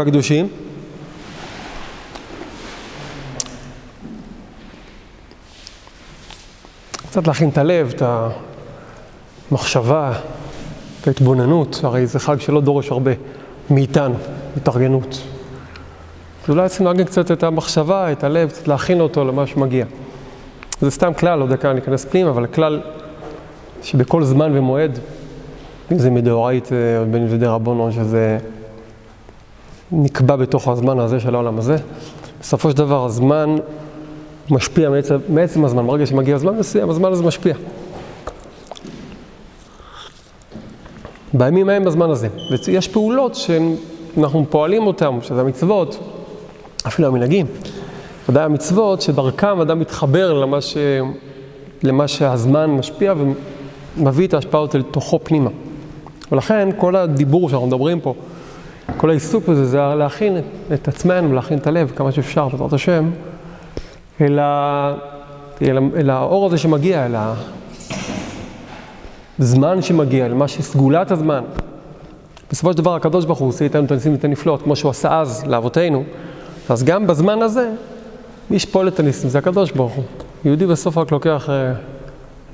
הקדושים. קצת להכין את הלב, את המחשבה, את ההתבוננות, הרי זה חג שלא דורש הרבה מאיתנו, התארגנות. אז אולי צריכים להגיד קצת את המחשבה, את הלב, קצת להכין אותו למה שמגיע. זה סתם כלל, עוד דקה ניכנס פנימה, אבל כלל שבכל זמן ומועד, אם זה מדאורייתא או בין אם זה דרבנון, שזה נקבע בתוך הזמן הזה של העולם הזה. בסופו של דבר הזמן משפיע מעצם, מעצם הזמן, ברגע שמגיע הזמן מסוים, הזמן הזה משפיע. בימים ההם בזמן הזה. ויש פעולות שאנחנו פועלים אותן, שזה המצוות, אפילו המנהגים, ודאי המצוות, שדרכם אדם מתחבר למה, ש... למה שהזמן משפיע ומביא את ההשפעות אל תוכו פנימה. ולכן כל הדיבור שאנחנו מדברים פה, כל העיסוק בזה זה להכין את עצמנו, להכין את הלב כמה שאפשר, בעזרת השם, אל, ה... אל. אל האור הזה שמגיע, אל הזמן שמגיע, אל מה שסגולת הזמן. בסופו של דבר הקדוש ברוך הוא עושה איתנו את הניסים ואת הנפלאות, כמו שהוא עשה אז לאבותינו, אז גם בזמן הזה, מי שפועל את הניסים זה הקדוש ברוך הוא. יהודי בסוף רק לוקח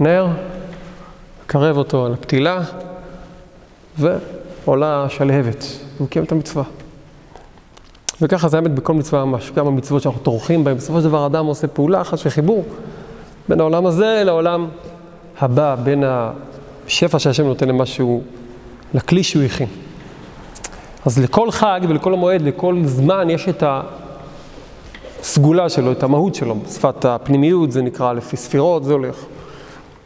נר, קרב אותו על הפתילה, ועולה שלהבת, הוא קיים את המצווה. וככה זה האמת בכל מצווה ממש, גם המצוות שאנחנו טורחים בהן, בסופו של דבר אדם עושה פעולה אחת של חיבור בין העולם הזה לעולם הבא, בין השפע שהשם נותן למשהו, לכלי שהוא הכין. אז לכל חג ולכל המועד, לכל זמן, יש את הסגולה שלו, את המהות שלו. שפת הפנימיות זה נקרא לפי ספירות, זה הולך.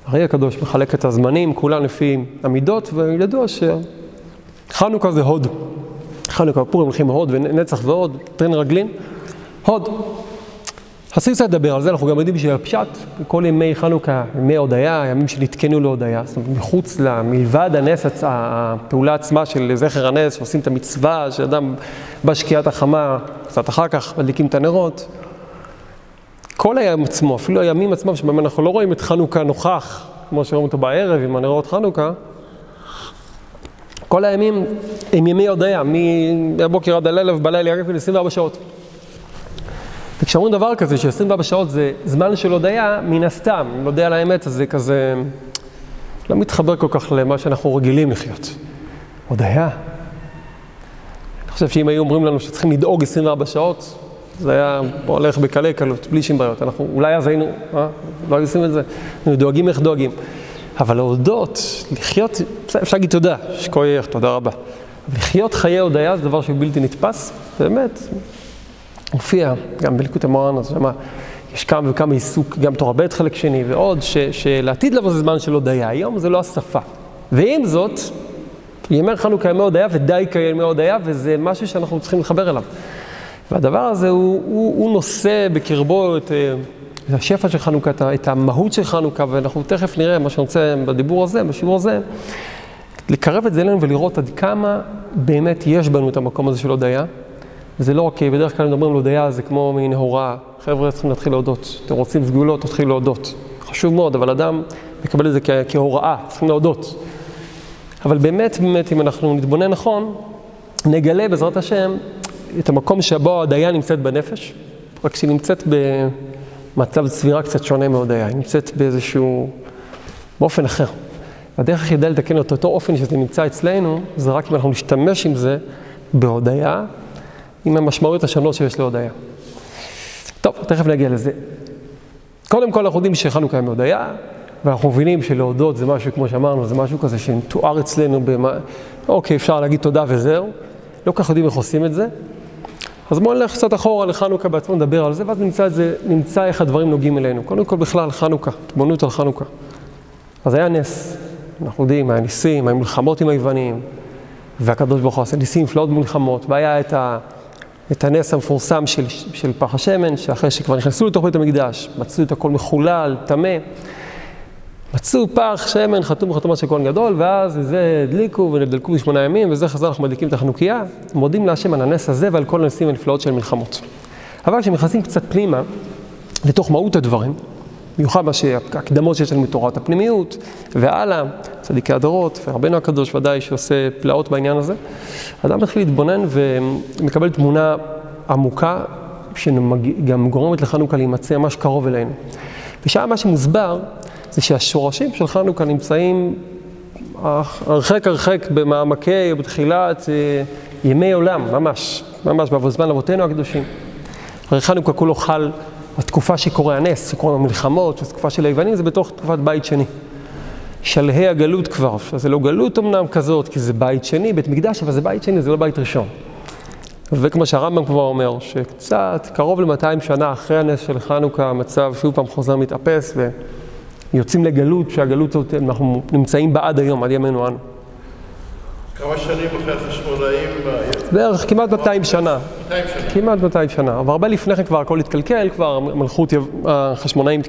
הרי הקדוש מחלק את הזמנים, כולם לפי המידות, וידוע שחנוכה זה הוד. חנוכה, פורים הולכים הוד ונצח והוד, טרן רגלין, הוד. חסרים קצת לדבר על זה, אנחנו גם יודעים שהפשט, כל ימי חנוכה, ימי הודיה, ימים שנתקנו להודיה, זאת אומרת, מחוץ מלבד הנס, הפעולה עצמה של זכר הנס, שעושים את המצווה, שאדם בשקיעת החמה, קצת אחר כך מדליקים את הנרות. כל היום עצמו, אפילו הימים עצמם, שבהם אנחנו לא רואים את חנוכה נוכח, כמו שרואים אותו בערב עם הנרות חנוכה, כל הימים הם ימי הודיה, מהבוקר עד הלילה ובלילה ירק 24 שעות. וכשאומרים דבר כזה, ש-24 שעות זה זמן של הודיה, מן הסתם, אם נודה על האמת, אז זה כזה לא מתחבר כל כך למה שאנחנו רגילים לחיות. הודיה? אני חושב שאם היו אומרים לנו שצריכים לדאוג 24 שעות, זה היה הולך בקלי קלות, בלי שום בעיות. אנחנו אולי אז היינו, אה? לא היו עושים את זה, אנחנו דואגים איך דואגים. אבל להודות, לחיות, אפשר להגיד תודה, שכוייך, תודה רבה. לחיות חיי הודיה זה דבר שהוא בלתי נתפס, באמת, מופיע גם בליקוד המוהר"ן, אז שמה, יש כמה וכמה עיסוק, גם תורה ב' חלק שני ועוד, ש, שלעתיד לבוא זה זמן של הודיה, היום זה לא השפה. ועם זאת, ימי חנוכה ימי הודיה ודי כימי הודיה, וזה משהו שאנחנו צריכים לחבר אליו. והדבר הזה הוא, הוא, הוא נושא בקרבו את, את השפע של חנוכה, את המהות של חנוכה, ואנחנו תכף נראה מה שאני רוצה בדיבור הזה, בשיעור הזה, לקרב את זה אלינו ולראות עד כמה באמת יש בנו את המקום הזה של הודיה. וזה לא רק, בדרך כלל מדברים על הודיה, זה כמו מין הוראה, חבר'ה צריכים להתחיל להודות, אתם רוצים סגולות, תתחילו להודות. חשוב מאוד, אבל אדם מקבל את זה כהוראה, צריכים להודות. אבל באמת, באמת, אם אנחנו נתבונן נכון, נגלה בעזרת השם את המקום שבו ההודיה נמצאת בנפש, רק שהיא נמצאת במצב צבירה קצת שונה מהודיה, היא נמצאת באיזשהו, באופן אחר. הדרך היחידה לתקן את אותו אופן שזה נמצא אצלנו, זה רק אם אנחנו נשתמש עם זה בהודיה, עם המשמעויות השונות שיש להודיה. טוב, תכף נגיע לזה. קודם כל אנחנו יודעים שחנוכה היא מהודיה, ואנחנו מבינים שלהודות זה משהו, כמו שאמרנו, זה משהו כזה שמתואר אצלנו במה, אוקיי, אפשר להגיד תודה וזהו. לא כל כך יודעים איך עושים את זה. אז בואו נלך קצת אחורה לחנוכה בעצמו, נדבר על זה, ואז נמצא, זה, נמצא איך הדברים נוגעים אלינו. קודם כל בכלל חנוכה, תבונות על חנוכה. אז היה נס, אנחנו יודעים, היה ניסים, היה מלחמות עם היוונים, והקדוש ברוך הוא עשה ניסים, נפלאות במלחמות, והיה את, ה, את הנס המפורסם של, של פח השמן, שאחרי שכבר נכנסו לתוך בית המקדש, מצאו את הכל מחולל, טמא. מצאו פח שמן חתום בחתומה של כהן גדול, ואז זה הדליקו ונדלקו בשמונה ימים, וזה חזר אנחנו מדליקים את החנוכיה, מודים להשם על הנס הזה ועל כל הניסים הנפלאות של מלחמות. אבל כשנכנסים קצת פנימה, לתוך מהות הדברים, במיוחד מה שהקדמות שיש לנו מתורת הפנימיות, והלאה, צדיקי הדורות, ורבנו הקדוש ודאי שעושה פלאות בעניין הזה. אדם מתחיל להתבונן ומקבל תמונה עמוקה, שגם גורמת לחנוכה להימצא ממש קרוב אלינו. ושם מה שמוסבר זה שהשורשים של חנוכה נמצאים הרחק הרחק במעמקי, בתחילת אה, ימי עולם, ממש, ממש בזמן אבותינו הקדושים. הרי חנוכה כולו חל בתקופה שקורה הנס, שקורה המלחמות, בתקופה של היוונים, זה בתוך תקופת בית שני. שלהי הגלות כבר, זה לא גלות אמנם כזאת, כי זה בית שני, בית מקדש, אבל זה בית שני, זה לא בית ראשון. וכמו שהרמב"ם כבר אומר, שקצת, קרוב ל-200 שנה אחרי הנס של חנוכה, המצב שוב פעם חוזר מתאפס, ויוצאים לגלות, שהגלות הזאת, אנחנו נמצאים בה עד היום, עד ימינו אנו. כמה שנים אחרי החשמונאים? בערך כמעט 200 שנה. 200 שנה. כמעט 200 שנה. אבל הרבה לפני כן כבר הכל התקלקל, כבר מלכות החשמונאים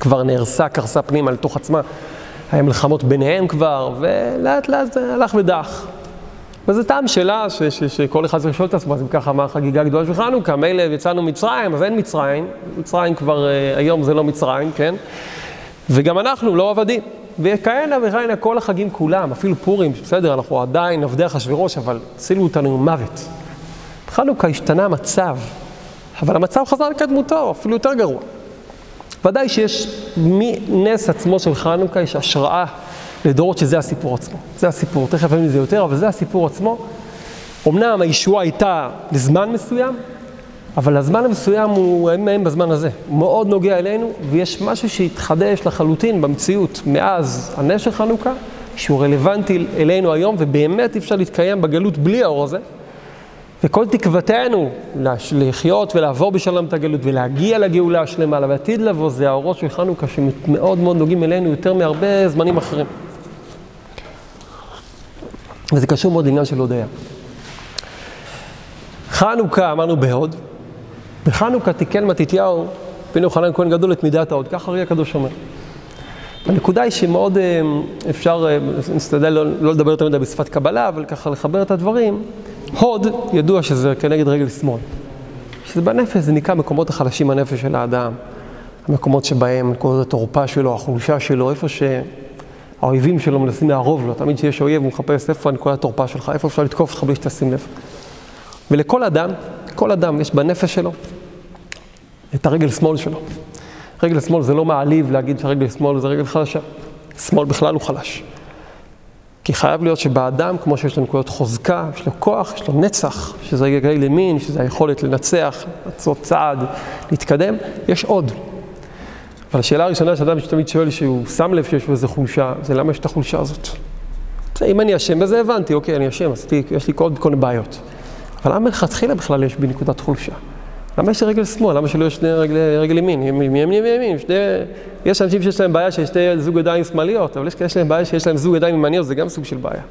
כבר נהרסה, קרסה פנימה לתוך עצמה. היה מלחמות ביניהם כבר, ולאט לאט זה הלך ודח. וזה טעם שאלה ש- ש- שכל אחד צריך לשאול את עצמו, אז אם ככה, מה החגיגה הגדולה של חנוכה? מילא יצאנו מצרים, אז אין מצרים. מצרים כבר, uh, היום זה לא מצרים, כן? וגם אנחנו לא עבדים. וכהנה וכהנה, כל החגים כולם, אפילו פורים, בסדר, אנחנו עדיין עבדי אחשוורוש, אבל הצילו אותנו ממוות. בחנוכה השתנה המצב, אבל המצב חזר לקדמותו, אפילו יותר גרוע. ודאי שיש מנס עצמו של חנוכה, יש השראה לדורות שזה הסיפור עצמו. זה הסיפור, תכף נבין מזה יותר, אבל זה הסיפור עצמו. אמנם הישועה הייתה לזמן מסוים, אבל הזמן המסוים הוא הם בזמן הזה. הוא מאוד נוגע אלינו, ויש משהו שהתחדש לחלוטין במציאות מאז הנס של חנוכה, שהוא רלוונטי אלינו היום, ובאמת אי אפשר להתקיים בגלות בלי האור הזה. וכל תקוותנו לחיות ולעבור בשלום את הגלות ולהגיע לגאולה השלמה, לעתיד לבוא, זה האורות של חנוכה שמאוד מאוד נוגעים אלינו יותר מהרבה זמנים אחרים. וזה קשור מאוד לעניין של הודיה. חנוכה, אמרנו בהוד, בחנוכה תיקן מתתיהו, בן יוחנן כהן גדול את מידת ההוד, ככה הרי הקדוש אומר. הנקודה היא שמאוד אפשר, נשתדל לא, לא לדבר יותר מדי בשפת קבלה, אבל ככה לחבר את הדברים. הוד, ידוע שזה כנגד רגל שמאל. שזה בנפש, זה נקרא מקומות החלשים בנפש של האדם. המקומות שבהם נקודות התורפה שלו, החולשה שלו, איפה שהאויבים שלו מנסים לערוב לו. תמיד כשיש אויב הוא מחפש איפה נקודת התורפה שלך, איפה אפשר לתקוף אותך בלי שתשים לב. ולכל אדם, כל אדם יש בנפש שלו את הרגל שמאל שלו. רגל שמאל זה לא מעליב להגיד שהרגל שמאל זה רגל חלשה. שמאל בכלל הוא חלש. כי חייב להיות שבאדם, כמו שיש לו נקודות חוזקה, יש לו כוח, יש לו נצח, שזה רגל ימין, שזה היכולת לנצח, לעשות צעד, להתקדם, יש עוד. אבל השאלה הראשונה שאדם שתמיד שואל, שהוא שם לב שיש בו איזה חולשה, זה למה יש את החולשה הזאת? אם אני אשם בזה, הבנתי, אוקיי, אני אשם, עשיתי, יש לי כל מיני בעיות. אבל למה מלכתחילה בכלל יש בי נקודת חולשה? למה יש רגל שמאל? למה שלא יש שני רגל, רגל ימין? ימין ימין וימין. שני... יש אנשים שיש להם בעיה שיש שתי זוג ידיים שמאליות, אבל יש כאלה להם בעיה שיש להם זוג ידיים ימניות, זה גם סוג של בעיה.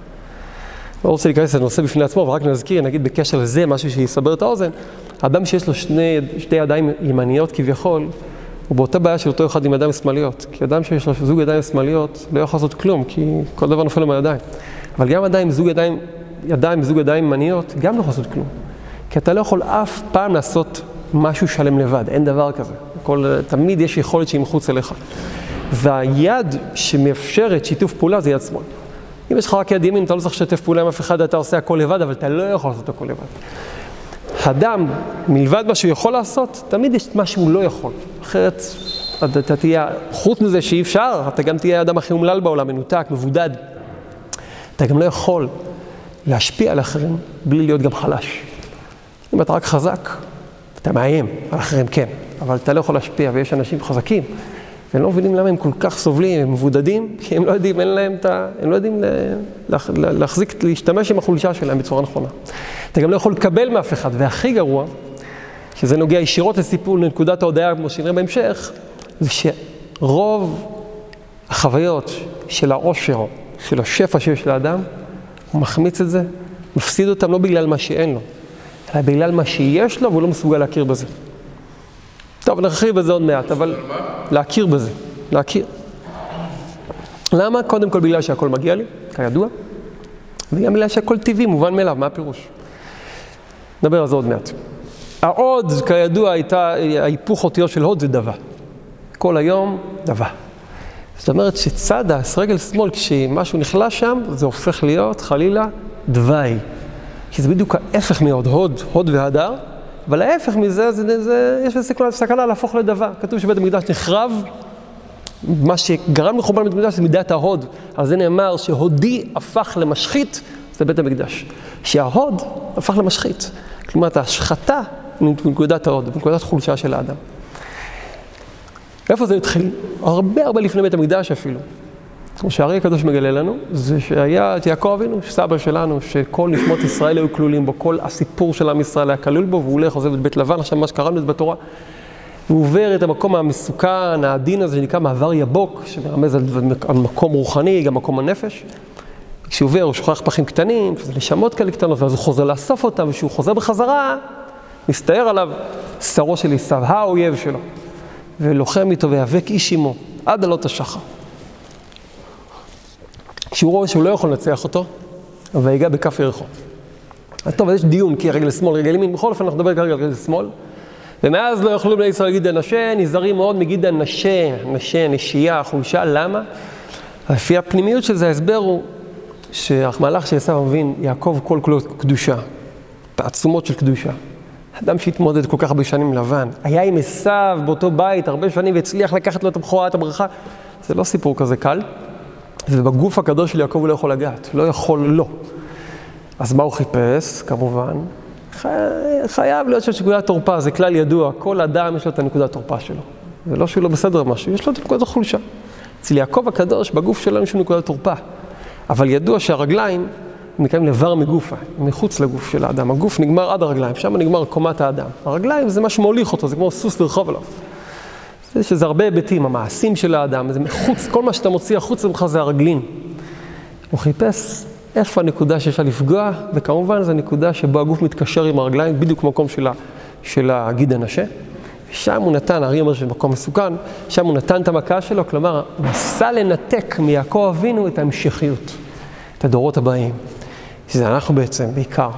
לא רוצה להיכנס לנושא בפני עצמו, אבל רק נזכיר, נגיד בקשר לזה, משהו שיסבר את האוזן. אדם שיש לו שני, שתי ידיים ימניות כביכול, הוא באותה בעיה של אותו אחד עם ידיים שמאליות. כי אדם שיש לו זוג ידיים שמאליות לא יכול לעשות כלום, כי כל דבר נופל לו מהידיים. אבל גם אדם עם זוג ידיים, ידיים זוג ידיים ימניות, גם לא יכול לעשות כלום. כי אתה לא יכול אף פעם לעשות משהו שלם לבד, אין דבר כזה. כל, תמיד יש יכולת שהיא מחוץ אליך. והיד שמאפשרת שיתוף פעולה זה יד שמאל. אם יש לך רק יד ימין, אתה לא צריך לשתף פעולה עם אף אחד, אתה עושה הכל לבד, אבל אתה לא יכול לעשות הכל לבד. אדם, מלבד מה שהוא יכול לעשות, תמיד יש מה שהוא לא יכול. אחרת, אתה תהיה, חוץ מזה שאי אפשר, אתה גם תהיה האדם הכי אומלל בעולם, מנותק, מבודד. אתה גם לא יכול להשפיע על אחרים בלי להיות גם חלש. אם אתה רק חזק, אתה מאיים, על אחרים כן, אבל אתה לא יכול להשפיע, ויש אנשים חזקים, והם לא מבינים למה הם כל כך סובלים, הם מבודדים, כי הם לא יודעים, אין להם את ה... הם לא יודעים לה, להחזיק, להשתמש עם החולשה שלהם בצורה נכונה. אתה גם לא יכול לקבל מאף אחד, והכי גרוע, שזה נוגע ישירות לסיפור, לנקודת ההודעה, כמו שנראה בהמשך, זה שרוב החוויות של העושר, של השפע שיש לאדם, הוא מחמיץ את זה, מפסיד אותם לא בגלל מה שאין לו, אלא בגלל מה שיש לו והוא לא מסוגל להכיר בזה. טוב, נרחיב בזה עוד מעט, אבל להכיר בזה, להכיר. למה? קודם כל בגלל שהכל מגיע לי, כידוע, וגם בגלל שהכל טבעי, מובן מאליו, מה הפירוש? נדבר על זה עוד מעט. העוד, כידוע, הייתה, ההיפוך אותיות של הוד זה דבה. כל היום דבה. זאת אומרת שצד רגל שמאל, כשמשהו נחלש שם, זה הופך להיות חלילה דווי. כי זה בדיוק ההפך מהוד, הוד, הוד והדר, אבל ההפך מזה, זה, זה, יש לזה סכנה להפוך לדבר. כתוב שבית המקדש נחרב, מה שגרם לחורבן בית המקדש זה מידת ההוד. על זה נאמר שהודי הפך למשחית, זה בית המקדש. שההוד הפך למשחית. כלומר, ההשחתה מנקודת ההוד, מנקודת חולשה של האדם. איפה זה התחיל? הרבה הרבה לפני בית המקדש אפילו. כמו שהארי הקדוש מגלה לנו, זה שהיה את יעקב אבינו, סבא שלנו, שכל נשמות ישראל היו כלולים בו, כל הסיפור של עם ישראל היה כלול בו, והוא הולך, עוזב את בית לבן, עכשיו מה שקראנו לזה בתורה. הוא עובר את המקום המסוכן, העדין הזה, שנקרא מעבר יבוק, שמרמז על, על מקום רוחני, גם מקום הנפש. כשהוא עובר, הוא שוכח פחים קטנים, שזה נשמות כאלה קטנות, ואז הוא חוזר לאסוף אותם, וכשהוא חוזר בחזרה, מסתער עליו שרו של עשיו, האויב שלו. ולוחם איתו ויאבק איש עמו, עד עלות השחר. כשהוא רואה שהוא לא יכול לנצח אותו, ויגע בכף ירחו. אז טוב, יש דיון, כי רגל שמאל, רגל ימין, בכל אופן אנחנו נדבר כרגע על רגל שמאל. ומאז לא יוכלו בני ישראל להגיד הנשה, נזהרים מאוד מגיד הנשה, נשה, נשייה, חולשה, למה? לפי הפנימיות של זה, ההסבר הוא שהמהלך שעשו מבין, יעקב כל כולו קדושה, תעצומות של קדושה. אדם שהתמודד כל כך הרבה שנים לבן, היה עם עשיו באותו בית הרבה שנים והצליח לקחת לו את הבכורה, את הברכה, זה לא סיפור כזה קל. ובגוף הקדוש של יעקב הוא לא יכול לגעת, לא יכול לא. אז מה הוא חיפש? כמובן, חי... חייב להיות שם נקודת תורפה, זה כלל ידוע, כל אדם יש לו את הנקודת תורפה שלו. זה לא שהוא לא בסדר משהו, יש לו את נקודת החולשה. אצל יעקב הקדוש, בגוף שלנו יש לו נקודת תורפה. אבל ידוע שהרגליים נקראים לבר מגופה, מחוץ לגוף של האדם. הגוף נגמר עד הרגליים, שם נגמר קומת האדם. הרגליים זה מה שמוליך אותו, זה כמו סוס לרחוב עליו. יש לזה הרבה היבטים, המעשים של האדם, זה מחוץ, כל מה שאתה מוציא החוצה ממך זה הרגלים. הוא חיפש איפה הנקודה שאפשר לפגוע, וכמובן זו הנקודה שבו הגוף מתקשר עם הרגליים, בדיוק במקום של, הגיד הנשה. שם הוא נתן, הארי אומר שזה מקום מסוכן, שם הוא נתן את המכה שלו, כלומר, הוא ניסה לנתק מיעקב אבינו את ההמשכיות, את הדורות הבאים. שזה אנחנו בעצם, בעיקר.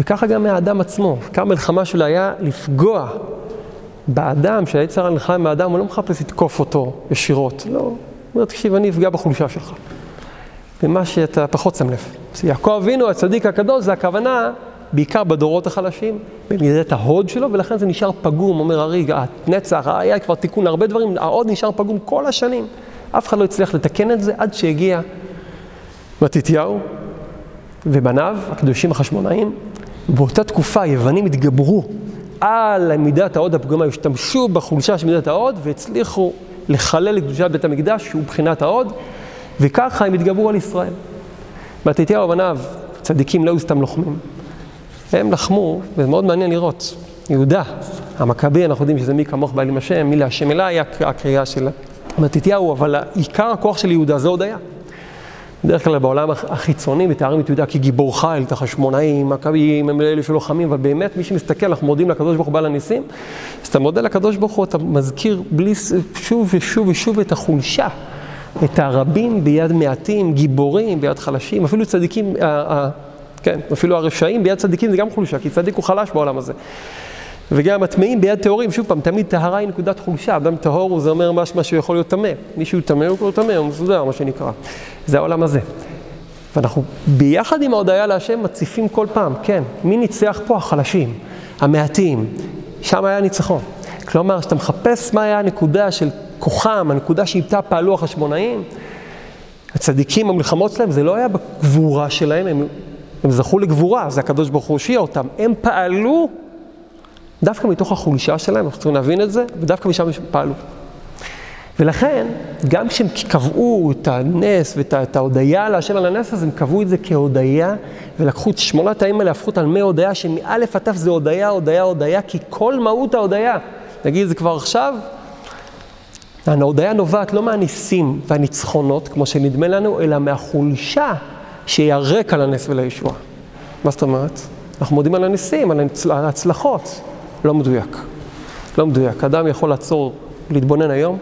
וככה גם מהאדם עצמו. כמה מלחמה שלו היה לפגוע באדם, שהיצר נלחם מהאדם, הוא לא מחפש לתקוף אותו ישירות. לא, הוא אומר, תקשיב, אני אפגע בחולשה שלך. במה שאתה פחות שם לב. יעקב אבינו, הצדיק הקדוש, זה הכוונה בעיקר בדורות החלשים, במידת ההוד שלו, ולכן זה נשאר פגום, אומר הריג, הנצח, היה כבר תיקון להרבה דברים, ההוד נשאר פגום כל השנים. אף אחד לא הצליח לתקן את זה עד שהגיע מתתיהו ובניו, הקדושים החשמונאים. באותה תקופה היוונים התגברו על מידת ההוד הפגומה, השתמשו בחולשה של מידת ההוד והצליחו לחלל את קדושת בית המקדש, שהוא בחינת ההוד, וככה הם התגברו על ישראל. מתתיהו ובניו, צדיקים לא היו סתם לוחמים. הם לחמו, וזה מאוד מעניין לראות. יהודה, המכבי, אנחנו יודעים שזה מי כמוך בעלים השם, מי להשם אליי, הקריאה של מתתיהו, אבל עיקר הכוח של יהודה זה הודיה. בדרך כלל בעולם החיצוני מתארים את יהודה כגיבור חיל, את החשמונאים, מכבים, הם אלה שלוחמים, אבל באמת מי שמסתכל, אנחנו מודים לקדוש ברוך הוא בעל הניסים, אז אתה מודה לקדוש ברוך הוא, אתה מזכיר בלי, שוב ושוב ושוב את החולשה, את הרבים ביד מעטים, גיבורים ביד חלשים, אפילו צדיקים, כן, אפילו הרשעים ביד צדיקים זה גם חולשה, כי צדיק הוא חלש בעולם הזה. וגם הטמאים ביד טהורים, שוב פעם, תמיד טהרה היא נקודת חולשה, אדם טהור זה אומר משהו שהוא יכול להיות טמא, מישהו טמא הוא כבר טמא, הוא מסודר, מה שנקרא. זה העולם הזה. ואנחנו ביחד עם ההודיה להשם מציפים כל פעם, כן, מי ניצח פה? החלשים, המעטים, שם היה ניצחון. כלומר, כשאתה מחפש מה היה הנקודה של כוחם, הנקודה שאיתה פעלו החשמונאים, הצדיקים, המלחמות שלהם, זה לא היה בגבורה שלהם, הם, הם זכו לגבורה, זה הקדוש ברוך הוא הושיע אותם. הם פעלו דווקא מתוך החולשה שלהם, אנחנו צריכים להבין את זה, ודווקא משם הם פעלו. ולכן, גם כשהם קבעו את הנס ואת ההודיה להשם על הנס הזה, הם קבעו את זה כהודיה, ולקחו את שמונת האיים האלה, הפכו אותם מהודיה, שמא' עד ת' זה הודיה, הודיה, הודיה, כי כל מהות ההודיה, נגיד את זה כבר עכשיו, ההודיה נובעת לא מהניסים והניצחונות, כמו שנדמה לנו, אלא מהחולשה שהיא הרקע לנס ולישועה. מה זאת אומרת? אנחנו מודים על הניסים, על ההצלחות. לא מדויק. לא מדויק. אדם יכול לעצור, להתבונן היום.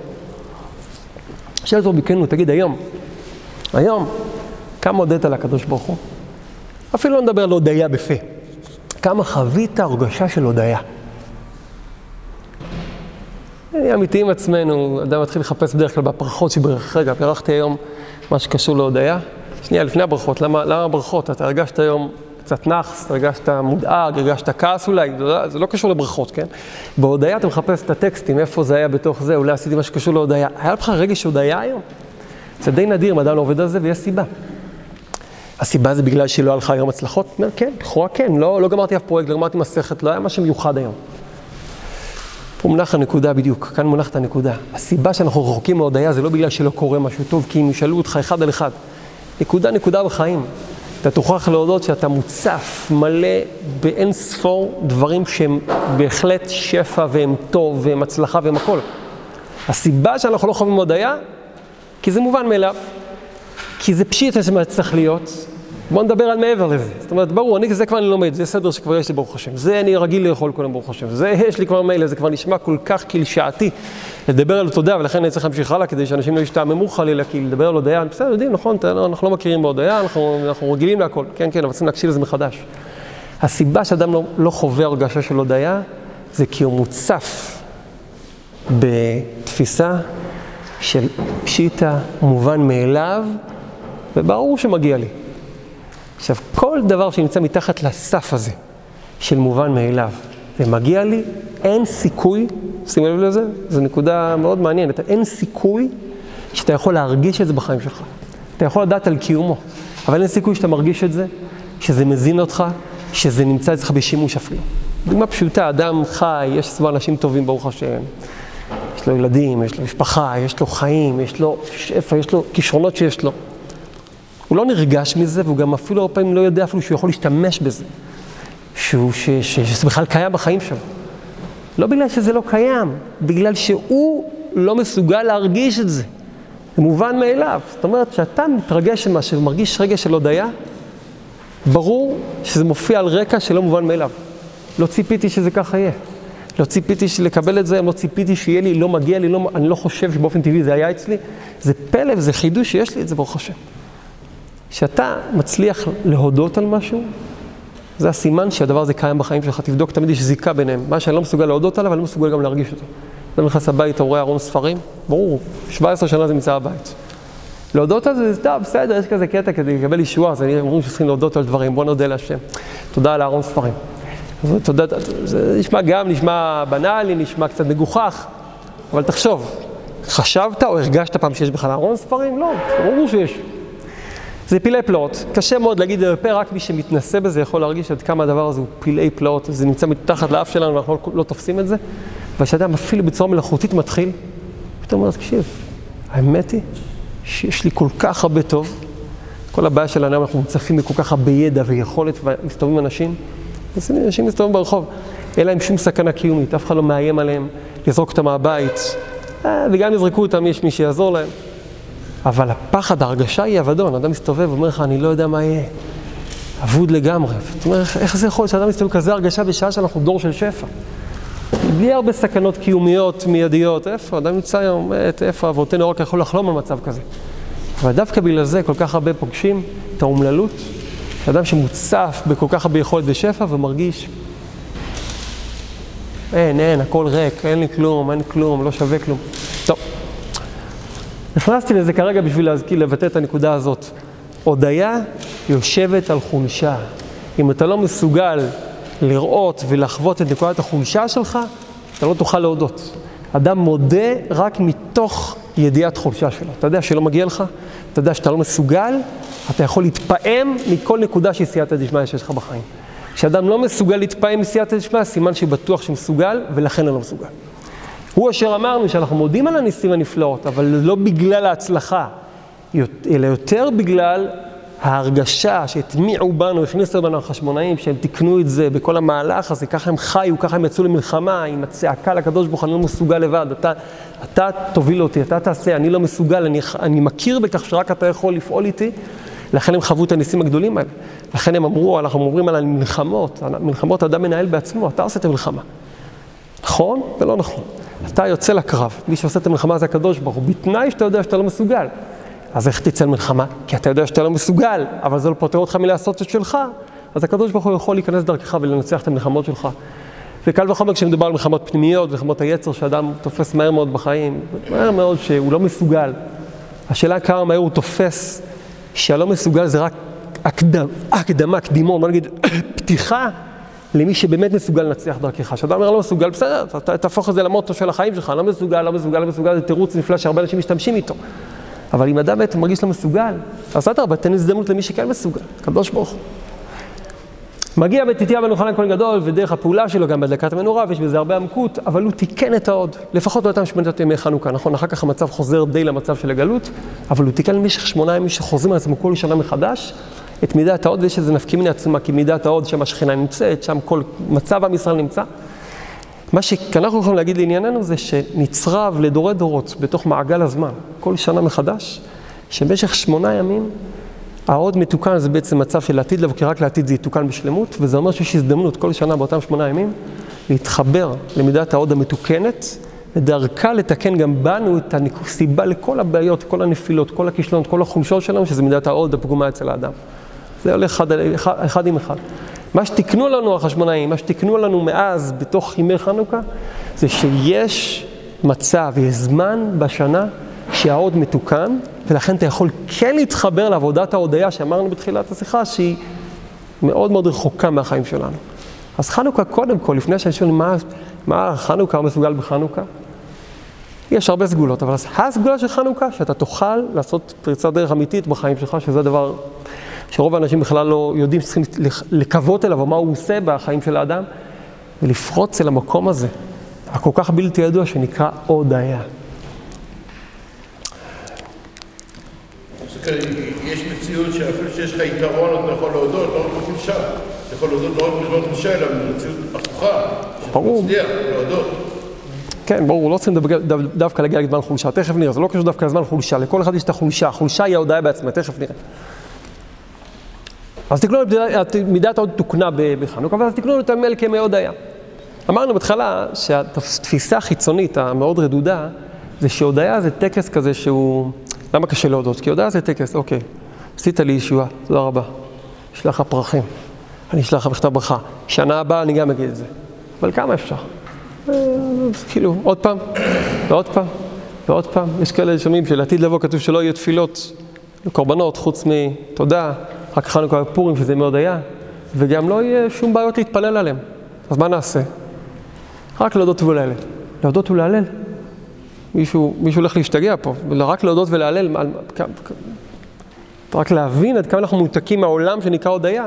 שאל אותו בכנות, תגיד היום, היום, כמה הודית לקדוש ברוך הוא? אפילו לא נדבר על הודיה בפה. כמה חווית הרגשה של הודיה? נהיה אמיתיים עם עצמנו, אדם מתחיל לחפש בדרך כלל בפרחות שברך, רגע, בירכתי היום מה שקשור להודיה. שנייה, לפני הברכות, למה, למה הברכות? אתה הרגשת היום קצת נאחס, הרגשת מודאג, הרגשת כעס אולי, זה לא, זה לא קשור לברכות, כן? בהודיה אתה מחפש את הטקסטים, איפה זה היה בתוך זה, אולי עשיתי מה שקשור להודיה. היה לך רגש הודיה היום? זה די נדיר אדם לא עובד על זה, ויש סיבה. הסיבה זה בגלל שלא היה לך היום הצלחות? אומר, כן, לכאורה כן, לא, לא גמרתי אף פרויקט, לא גמרתי מסכת, לא היה משהו מיוחד היום. פה מונח הנקודה בדיוק, כאן מונחת הנקודה. הסיבה שאנחנו רחוקים מהודיה זה לא בגלל שלא קורה משהו טוב, כי אם ישאלו אותך אחד על אחד, נקודה נקודה בחיים. אתה תוכרח להודות שאתה מוצף, מלא באין ספור דברים שהם בהחלט שפע והם טוב והם הצלחה והם הכל. הסיבה שאנחנו לא חווים הודיה, כי זה מובן מאליו. כי זה פשיטה שמה צריך להיות, בואו נדבר על מעבר לזה. זאת אומרת, ברור, אני, זה כבר אני לומד, זה סדר שכבר יש לי ברוך השם. זה אני רגיל לאכול כל היום ברוך השם. זה יש לי כבר מילא, זה כבר נשמע כל כך קלשעתי לדבר על תודה, ולכן אני צריך להמשיך הלאה כדי שאנשים לא ישתעממו חלילה, כי לדבר על הודיה, בסדר, יודעים, נכון, אנחנו לא מכירים בהודיה, אנחנו, אנחנו רגילים להכל. כן, כן, אבל צריכים להקשיב לזה מחדש. הסיבה שאדם לא, לא חווה הרגשה של הודיה, זה כי הוא מוצף בתפיסה של פשיטה, מובן מאליו, וברור שמגיע לי. עכשיו, כל דבר שנמצא מתחת לסף הזה, של מובן מאליו, ומגיע לי, אין סיכוי, שימו לב לזה, זו נקודה מאוד מעניינת, אין סיכוי שאתה יכול להרגיש את זה בחיים שלך. אתה יכול לדעת על קיומו, אבל אין סיכוי שאתה מרגיש את זה, שזה מזין אותך, שזה נמצא אצלך בשימוש אפילו. דוגמה פשוטה, אדם חי, יש סביבו אנשים טובים, ברוך השם. יש לו ילדים, יש לו משפחה, יש לו חיים, יש לו שפע, יש לו כישרונות שיש לו. הוא לא נרגש מזה, והוא גם אפילו הרבה פעמים לא יודע אפילו שהוא יכול להשתמש בזה. שהוא, שזה בכלל קיים בחיים שלו. לא בגלל שזה לא קיים, בגלל שהוא לא מסוגל להרגיש את זה. זה מובן מאליו. זאת אומרת, כשאתה מתרגש ממשהו ומרגיש רגש של הודיה, ברור שזה מופיע על רקע שלא מובן מאליו. לא ציפיתי שזה ככה יהיה. לא ציפיתי לקבל את זה, לא ציפיתי שיהיה לי, לא מגיע לי, לא, אני לא חושב שבאופן טבעי זה היה אצלי. זה פלא וזה חידוש שיש לי את זה, ברוך השם. כשאתה מצליח להודות על משהו, זה הסימן שהדבר הזה קיים בחיים שלך. תבדוק, תמיד יש זיקה ביניהם. מה שאני לא מסוגל להודות עליו, אני לא מסוגל גם להרגיש אותו. אתה נכנס לבית, אתה רואה ארון ספרים, ברור, 17 שנה זה נמצא בבית. להודות על זה, זה טוב, בסדר, יש כזה קטע כדי לקבל ישועה, אז אני אומרים שצריכים להודות על דברים, בוא נודה להשם. תודה על הארון ספרים. תודה, זה נשמע גם, נשמע בנאלי, נשמע קצת מגוחך, אבל תחשוב, חשבת או הרגשת פעם שיש בכלל ארון ספרים? לא, ברור שיש. זה פילי פלאות, קשה מאוד להגיד את זה בפה, רק מי שמתנסה בזה יכול להרגיש עד כמה הדבר הזה הוא פילי פלאות, זה נמצא מתחת לאף שלנו ואנחנו לא, לא תופסים את זה, וכשאדם אפילו בצורה מלאכותית מתחיל, פתאום אומר, תקשיב, האמת היא שיש לי כל כך הרבה טוב, כל הבעיה שלנו, אנחנו מוצפים בכל כך הרבה ידע ויכולת, ומסתובבים אנשים, אנשים מסתובבים ברחוב, אין להם שום סכנה קיומית, אף אחד לא מאיים עליהם לזרוק אותם מהבית, אה, וגם יזרקו אותם, יש מי שיעזור להם. אבל הפחד, ההרגשה היא אבדון, אדם מסתובב ואומר לך, אני לא יודע מה יהיה. אבוד לגמרי. זאת אומרת, איך זה יכול שאדם מסתובב כזה הרגשה בשעה שאנחנו דור של שפע? בלי הרבה סכנות קיומיות, מיידיות. איפה? אדם נמצא היום, איפה אבותינו רק יכול לחלום על מצב כזה. אבל דווקא בגלל זה כל כך הרבה פוגשים את האומללות, אדם שמוצף בכל כך הרבה יכולת ושפע ומרגיש, אין, אין, הכל ריק, אין לי כלום, אין כלום, לא שווה כלום. טוב. נכנסתי לזה כרגע בשביל להזכיר, לבטא את הנקודה הזאת. הודיה יושבת על חולשה. אם אתה לא מסוגל לראות ולחוות את נקודת החולשה שלך, אתה לא תוכל להודות. אדם מודה רק מתוך ידיעת חולשה שלו. אתה יודע שלא מגיע לך, אתה יודע שאתה לא מסוגל, אתה יכול להתפעם מכל נקודה של סייעתא דשמיא שיש לך בחיים. כשאדם לא מסוגל להתפעם מסייעתא דשמיא, סימן שבטוח שמסוגל, ולכן אני לא מסוגל. הוא אשר אמרנו שאנחנו מודים על הניסים הנפלאות, אבל לא בגלל ההצלחה, אלא יותר בגלל ההרגשה שהטמיעו בנו, הכניסו בנו החשמונאים, שהם תיקנו את זה בכל המהלך הזה, ככה הם חיו, ככה הם יצאו למלחמה, עם הצעקה לקדוש ברוך הוא, אני לא מסוגל לבד, אתה, אתה תוביל אותי, אתה תעשה, אני לא מסוגל, אני, אני מכיר בכך שרק אתה יכול לפעול איתי, לכן הם חוו את הניסים הגדולים האלה. לכן הם אמרו, אנחנו אומרים על המלחמות, מלחמות אדם מנהל בעצמו, אתה עושה את המלחמה. נכון ולא נכון. אתה יוצא לקרב, מי שעושה את המלחמה זה הקדוש ברוך הוא, בתנאי שאתה יודע שאתה לא מסוגל. אז איך תצא למלחמה? כי אתה יודע שאתה לא מסוגל, אבל זה לא פותר אותך מלעשות את שלך, אז הקדוש ברוך הוא יכול להיכנס דרכך ולנצח את המלחמות שלך. וקל וחומר כשמדובר על מלחמות פנימיות, מלחמות היצר, שאדם תופס מהר מאוד בחיים, מהר מאוד שהוא לא מסוגל. השאלה כמה מהר הוא תופס שהלא מסוגל זה רק הקדמה, קדימון, בוא נגיד פתיחה למי שבאמת מסוגל לנצח דרכך. כשאדם אומר לא מסוגל, בסדר, תהפוך את זה למוטו של החיים שלך, לא מסוגל, לא מסוגל, לא מסוגל, זה תירוץ נפלא שהרבה אנשים משתמשים איתו. אבל אם אדם באמת מרגיש לא מסוגל, אז אדרבה, תן הזדמנות למי שכן מסוגל, קדוש ברוך הוא. מגיע מתתיהו בן יוחנן כהן גדול, ודרך הפעולה שלו גם בהדלקת המנורה, ויש בזה הרבה עמקות, אבל הוא תיקן את ההוד, לפחות באותם שמונת ימי חנוכה, נכון? אחר כך המצב חוזר די למצב של הגלות, אבל הוא תיקן במשך שמונה ימים שחוזרים על עצמו כל שנה מחדש, את מידת ההוד, ויש איזה נפקי מיני עצומה, כי מידת ההוד, שם השכינה נמצאת, שם כל מצב עם ישראל נמצא. מה שאנחנו יכולים להגיד לענייננו זה שנצרב לדורי דורות בתוך מעגל הזמן, כל שנה מחדש, שבמשך שמונה ימים ההוד מתוקן זה בעצם מצב של לעתיד לבוא, כי רק לעתיד זה יתוקן בשלמות, וזה אומר שיש הזדמנות כל שנה באותם שמונה ימים להתחבר למידת ההוד המתוקנת, ודרכה לתקן גם בנו את הסיבה לכל הבעיות, כל הנפילות, כל הכישלונות, כל החולשות שלנו, שזה מידת ההוד הפגומה אצל האדם. זה הולך אחד, אחד, אחד עם אחד. מה שתיקנו לנו החשמונאים, מה שתיקנו לנו מאז בתוך ימי חנוכה, זה שיש מצב, יש זמן בשנה שההוד מתוקן, ולכן אתה יכול כן להתחבר לעבודת ההודיה שאמרנו בתחילת השיחה, שהיא מאוד מאוד רחוקה מהחיים שלנו. אז חנוכה קודם כל, לפני שאני שואל מה, מה חנוכה מסוגל בחנוכה, יש הרבה סגולות, אבל הסגולה של חנוכה, שאתה תוכל לעשות פריצת דרך אמיתית בחיים שלך, שזה דבר שרוב האנשים בכלל לא יודעים שצריכים לקוות אליו, או מה הוא עושה בחיים של האדם, ולפרוץ אל המקום הזה, הכל כך בלתי ידוע, שנקרא הודיה. יש מציאות שאפילו שיש לך יתרון, אתה יכול להודות, לא רק בחולשה. אתה יכול להודות לא רק בזמן חולשה, אלא במציאות הפוכה. ברור. שאתה מצליח להודות. כן, ברור, לא צריכים דווקא להגיע לזמן חולשה, תכף נראה, זה לא קשור דווקא לזמן חולשה, לכל אחד יש את החולשה, החולשה היא ההודעה בעצמה, תכף נראה. אז תקנו את מידת ההוד תוקנה בחנוכה, ואז תקנו את המל כמי הודיה. אמרנו בהתחלה שהתפיסה החיצונית המאוד רדודה, זה שהודיה זה טקס כזה שהוא... למה קשה להודות? כי הודעה זה טקס, אוקיי, עשית לי ישועה, תודה רבה. אשלח לך פרחים, אני אשלח לך מכתב ברכה. שנה הבאה אני גם אגיד את זה. אבל כמה אפשר? כאילו, עוד פעם, ועוד פעם, ועוד פעם. יש כאלה שומעים שלעתיד לבוא כתוב שלא יהיו תפילות וקורבנות חוץ מתודה, רק חנוכה ופורים שזה מאוד היה, וגם לא יהיה שום בעיות להתפלל עליהם. אז מה נעשה? רק להודות ולהלל. להודות ולהלל. מישהו, מישהו הולך להשתגע פה, רק להודות ולהלל, רק להבין עד כמה אנחנו מותקים מהעולם שנקרא הודיה,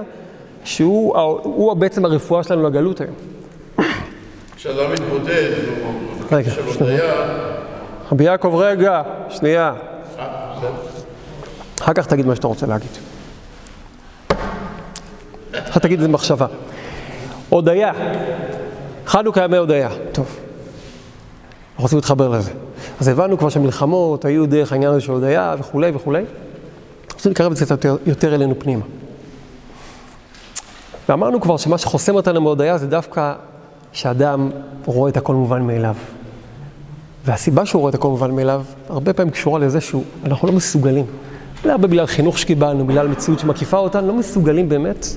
שהוא בעצם הרפואה שלנו לגלות היום. כשאדם מתמודד, רגע, שנייה. רבי יעקב, רגע, שנייה. אחר כך תגיד מה שאתה רוצה להגיד. אחר תגיד את זה במחשבה. הודיה, חנוכה ימי הודיה. טוב. אנחנו רוצים להתחבר לזה. אז הבנו כבר שהמלחמות היו דרך העניין הזה של הודיה וכולי וכולי. רוצים לקרב את זה קצת יותר, אלינו פנימה. ואמרנו כבר שמה שחוסם אותנו מהודיה זה דווקא שאדם רואה את הכל מובן מאליו. והסיבה שהוא רואה את הכל מובן מאליו, הרבה פעמים קשורה לזה שאנחנו לא מסוגלים. לא הרבה בגלל חינוך שקיבלנו, בגלל מציאות שמקיפה אותנו, לא מסוגלים באמת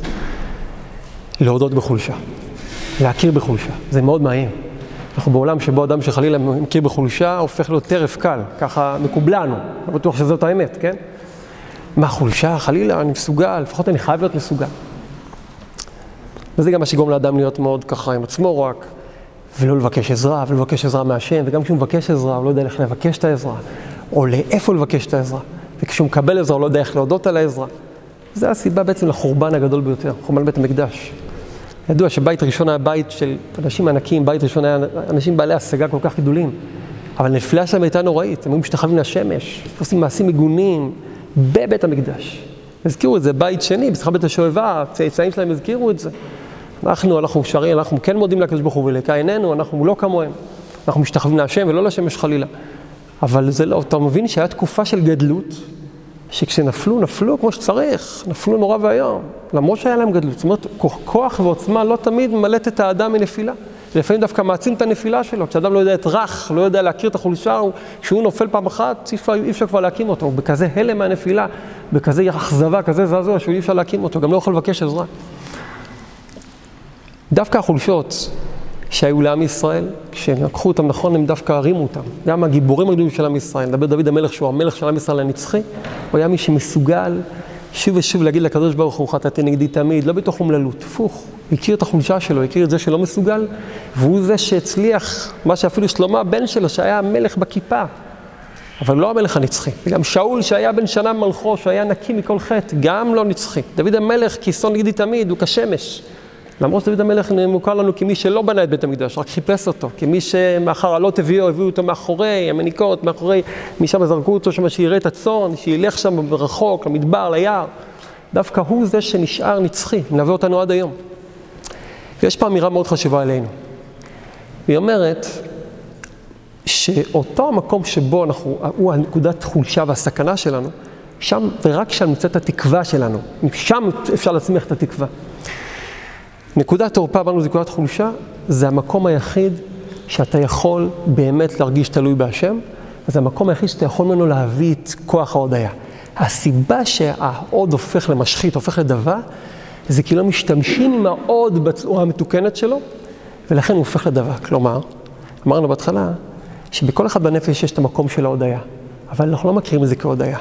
להודות בחולשה, להכיר בחולשה. זה מאוד מאיים. אנחנו בעולם שבו אדם שחלילה מכיר בחולשה, הופך להיות טרף קל, ככה מקובלנו, לא בטוח שזאת האמת, כן? מה חולשה? חלילה, אני מסוגל, לפחות אני חייב להיות מסוגל. וזה גם מה שיגרום לאדם להיות מאוד ככה עם עצמו רק, ולא לבקש עזרה, ולבקש עזרה מהשם, וגם כשהוא מבקש עזרה, הוא לא יודע איך לבקש את העזרה, או לאיפה לבקש את העזרה, וכשהוא מקבל עזרה, הוא לא יודע איך להודות על העזרה. זה הסיבה בעצם לחורבן הגדול ביותר, חורבן בית המקדש. ידוע שבית ראשון היה בית של אנשים ענקים, בית ראשון היה אנשים בעלי השגה כל כך גדולים. אבל הנפילה שלהם הייתה נוראית, הם היו משתחווים לשמש, עושים מעשים מגונים בבית המקדש. הזכירו את זה, בית שני, בשיחה בית השואבה, הצאצאים שלהם הזכירו את זה. אנחנו, אנחנו שרים, אנחנו כן מודים לקדוש ברוך הוא ולקה עינינו, אנחנו לא כמוהם. אנחנו משתחווים להשם ולא לשמש חלילה. אבל זה לא, אתה מבין שהיה תקופה של גדלות, שכשנפלו, נפלו כמו שצריך, נפלו נורא ואיום, למרות שהיה להם גדלות. זאת אומרת, כוח ועוצמה לא תמיד ממלאת את האדם מנפילה. לפעמים דווקא מעצים את הנפילה שלו, כשאדם לא יודע את רך, לא יודע להכיר את החולשה, כשהוא נופל פעם אחת, אי אפשר כבר להקים אותו, הוא בכזה הלם מהנפילה, בכזה אכזבה, כזה זעזוע, שהוא אי אפשר להקים אותו, גם לא יכול לבקש עזרה. דווקא החולשות שהיו לעם ישראל, כשלקחו אותם נכון, הם דווקא הרימו אותם. גם הגיבורים הגדולים של עם ישראל, נדבר דוד המלך שהוא המלך של עם ישראל הנצחי, הוא היה מי שמסוגל שוב ושוב להגיד לקדוש ברוך הוא, חטאתי נגדי תמיד, לא בתוך אומללות, הפוך, הכיר את החולשה שלו, הכיר את זה שלא מסוגל, והוא זה שהצליח, מה שאפילו שלמה הבן שלו, שהיה המלך בכיפה, אבל לא המלך הנצחי. וגם שאול שהיה בן שנה מלכו, שהיה נקי מכל חטא, גם לא נצחי. דוד המלך, כיסו נגדי תמיד, הוא כשמש. למרות שדוד המלך מוכר לנו כמי שלא בנה את בית המקדש, רק חיפש אותו, כמי שמאחר עלות הביאו, הביאו אותו מאחורי המניקות, מאחורי, משם זרקו אותו שם שיראה את הצאן, שילך שם רחוק, למדבר, ליער. דווקא הוא זה שנשאר נצחי, מלווה אותנו עד היום. ויש פה אמירה מאוד חשובה עלינו. היא אומרת שאותו המקום שבו אנחנו, הוא הנקודת חולשה והסכנה שלנו, שם ורק שם נמצאת התקווה שלנו, משם אפשר להצמיח את התקווה. נקודת תורפה בנו זה נקודת חולשה, זה המקום היחיד שאתה יכול באמת להרגיש תלוי בהשם, וזה המקום היחיד שאתה יכול ממנו להביא את כוח ההודיה. הסיבה שההוד הופך למשחית, הופך לדבר, זה כי לא משתמשים עם ההוד בצורה המתוקנת שלו, ולכן הוא הופך לדבר. כלומר, אמרנו בהתחלה, שבכל אחד בנפש יש את המקום של ההודיה, אבל אנחנו לא מכירים את זה כהודיה.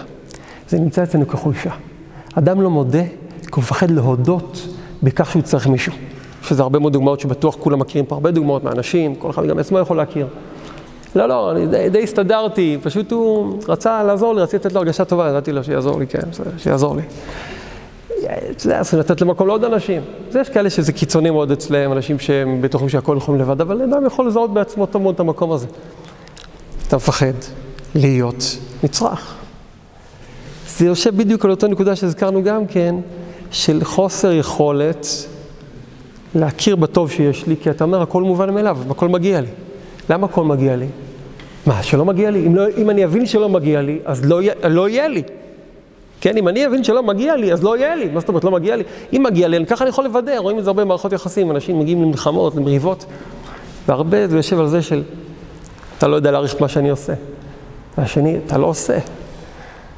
זה נמצא אצלנו כחולשה. אדם לא מודה, כי הוא מפחד להודות בכך שהוא צריך מישהו. יש לזה הרבה מאוד דוגמאות שבטוח כולם מכירים פה, הרבה דוגמאות מאנשים, כל אחד גם עצמו יכול להכיר. לא, לא, אני די, די הסתדרתי, פשוט הוא רצה לעזור לי, רציתי לתת לו הרגשה טובה, ידעתי לו שיעזור לי, כן, שיעזור לי. זה צריך לתת למקום לעוד אנשים. זה יש כאלה שזה קיצוני מאוד אצלם, אנשים שהם בטוחים שהכל יכולים לבד, אבל אדם יכול לזהות בעצמו טוב מאוד את המקום הזה. אתה מפחד להיות נצרך. זה יושב בדיוק על אותה נקודה שהזכרנו גם כן, של חוסר יכולת להכיר בטוב שיש לי, כי אתה אומר, הכל מובן מאליו, הכל מגיע לי. למה הכל מגיע לי? מה, שלא מגיע לי? אם, לא, אם אני אבין שלא מגיע לי, אז לא, לא יהיה לי. כן, אם אני אבין שלא מגיע לי, אז לא יהיה לי. מה זאת אומרת, לא מגיע לי? אם מגיע לי, ככה אני יכול לוודא, רואים את זה הרבה במערכות יחסים, אנשים מגיעים למלחמות, למריבות, והרבה זה יושב על זה של, אתה לא יודע להעריך את מה שאני עושה. והשני, אתה לא עושה.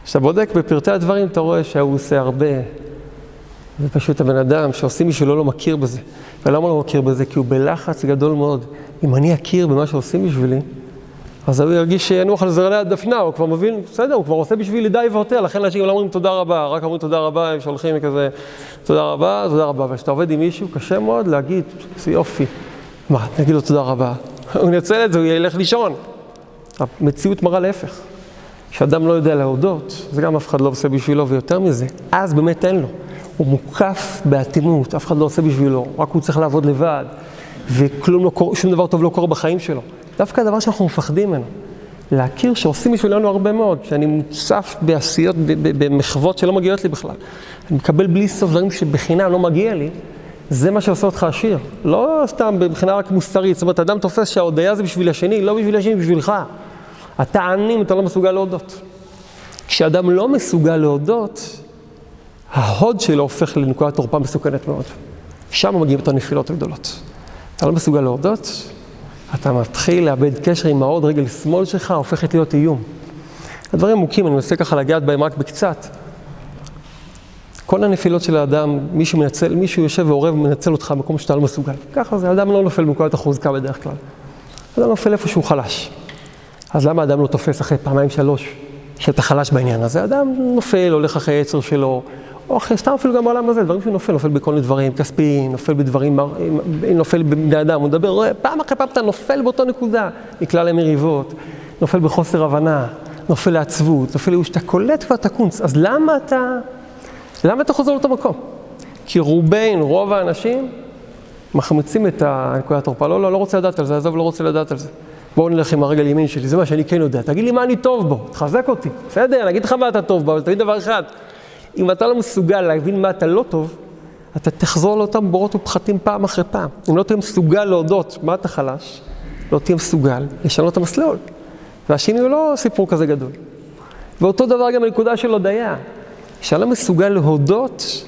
כשאתה בודק בפרטי הדברים, אתה רואה שההוא עושה הרבה. זה פשוט הבן אדם שעושים בשבילו לא מכיר בזה. ולמה לא מכיר בזה? כי הוא בלחץ גדול מאוד. אם אני אכיר במה שעושים בשבילי, אז הוא ירגיש שינוח על זרעי הדפנה, הוא כבר מבין, בסדר, הוא כבר עושה בשבילי די והותר, לכן אנשים לא אומרים תודה רבה, רק אומרים תודה רבה, הם שולחים כזה, תודה רבה, תודה רבה. אבל כשאתה עובד עם מישהו, קשה מאוד להגיד, זה יופי. מה, תגיד לו תודה רבה. הוא ינצל את זה, הוא ילך לישון. המציאות מראה להפך. כשאדם לא יודע להודות, זה גם אף אחד לא עושה בשבילו, ויותר מזה, אז באמת אין לו. הוא מוקף באטימות, אף אחד לא עושה בשבילו, רק הוא צריך לעבוד לבד, וכלום לא קורה, שום דבר טוב לא קורה בחיים שלו. דווקא הדבר שאנחנו מפחדים ממנו, להכיר שעושים בשבילנו הרבה מאוד, שאני מוצף בעשיות, במחוות שלא מגיעות לי בכלל. אני מקבל בלי סוף דברים שבחינם לא מגיע לי, זה מה שעושה אותך עשיר. לא סתם מבחינה רק מוסרית, זאת אומרת, אדם תופס שההודיה זה בשביל השני, לא בשביל השני, בשבילך. אתה עני אם אתה לא מסוגל להודות. כשאדם לא מסוגל להודות, ההוד שלו הופך לנקודת תורפה מסוכנת מאוד. שם מגיעים את הנפילות הגדולות. אתה לא מסוגל להודות, אתה מתחיל לאבד קשר עם ההוד רגל שמאל שלך, הופכת להיות איום. הדברים עמוקים, אני מנסה ככה לגעת בהם רק בקצת. כל הנפילות של האדם, מישהו מנצל, מישהו יושב ועורב ומנצל אותך במקום שאתה לא מסוגל. ככה זה, האדם לא נופל בנקודת החוזקה בדרך כלל. האדם נופל איפה שהוא חלש. אז למה האדם לא תופס אחרי פעמיים שלוש שאתה חלש בעניין הזה? אדם נופל, הולך אחרי היצר שלו, או אחרי, סתם אפילו גם בעולם הזה, דברים שהוא נופל, בכל מיני דברים כספיים, נופל בדברים, נופל בבני אדם, הוא מדבר, פעם אחרי פעם אתה נופל באותו נקודה, נקלע למריבות, נופל בחוסר הבנה, נופל לעצבות, נופל לייאוש, אתה קולט כבר את הקונץ, אז למה אתה, למה אתה חוזר לאותו מקום? כי רובין, רוב האנשים, מחמיצים את נקודת התורפה, לא, לא, לא רוצה לדעת על זה, עזוב, לא רוצה לדעת על זה. בואו נלך עם הרגל ימין שלי, זה מה שאני כן יודע. תגיד לי מה אני טוב בו, תחזק אותי. בסדר, אני אגיד לך מה אתה טוב בו, אבל תגיד דבר אחד. אם אתה לא מסוגל להבין מה אתה לא טוב, אתה תחזור לאותם בורות ופחתים פעם אחרי פעם. אם לא תהיה מסוגל להודות מה אתה חלש, לא תהיה מסוגל לשנות את המסלול. והשני הוא לא סיפור כזה גדול. ואותו דבר גם בנקודה של הודיה. כשאני לא מסוגל להודות,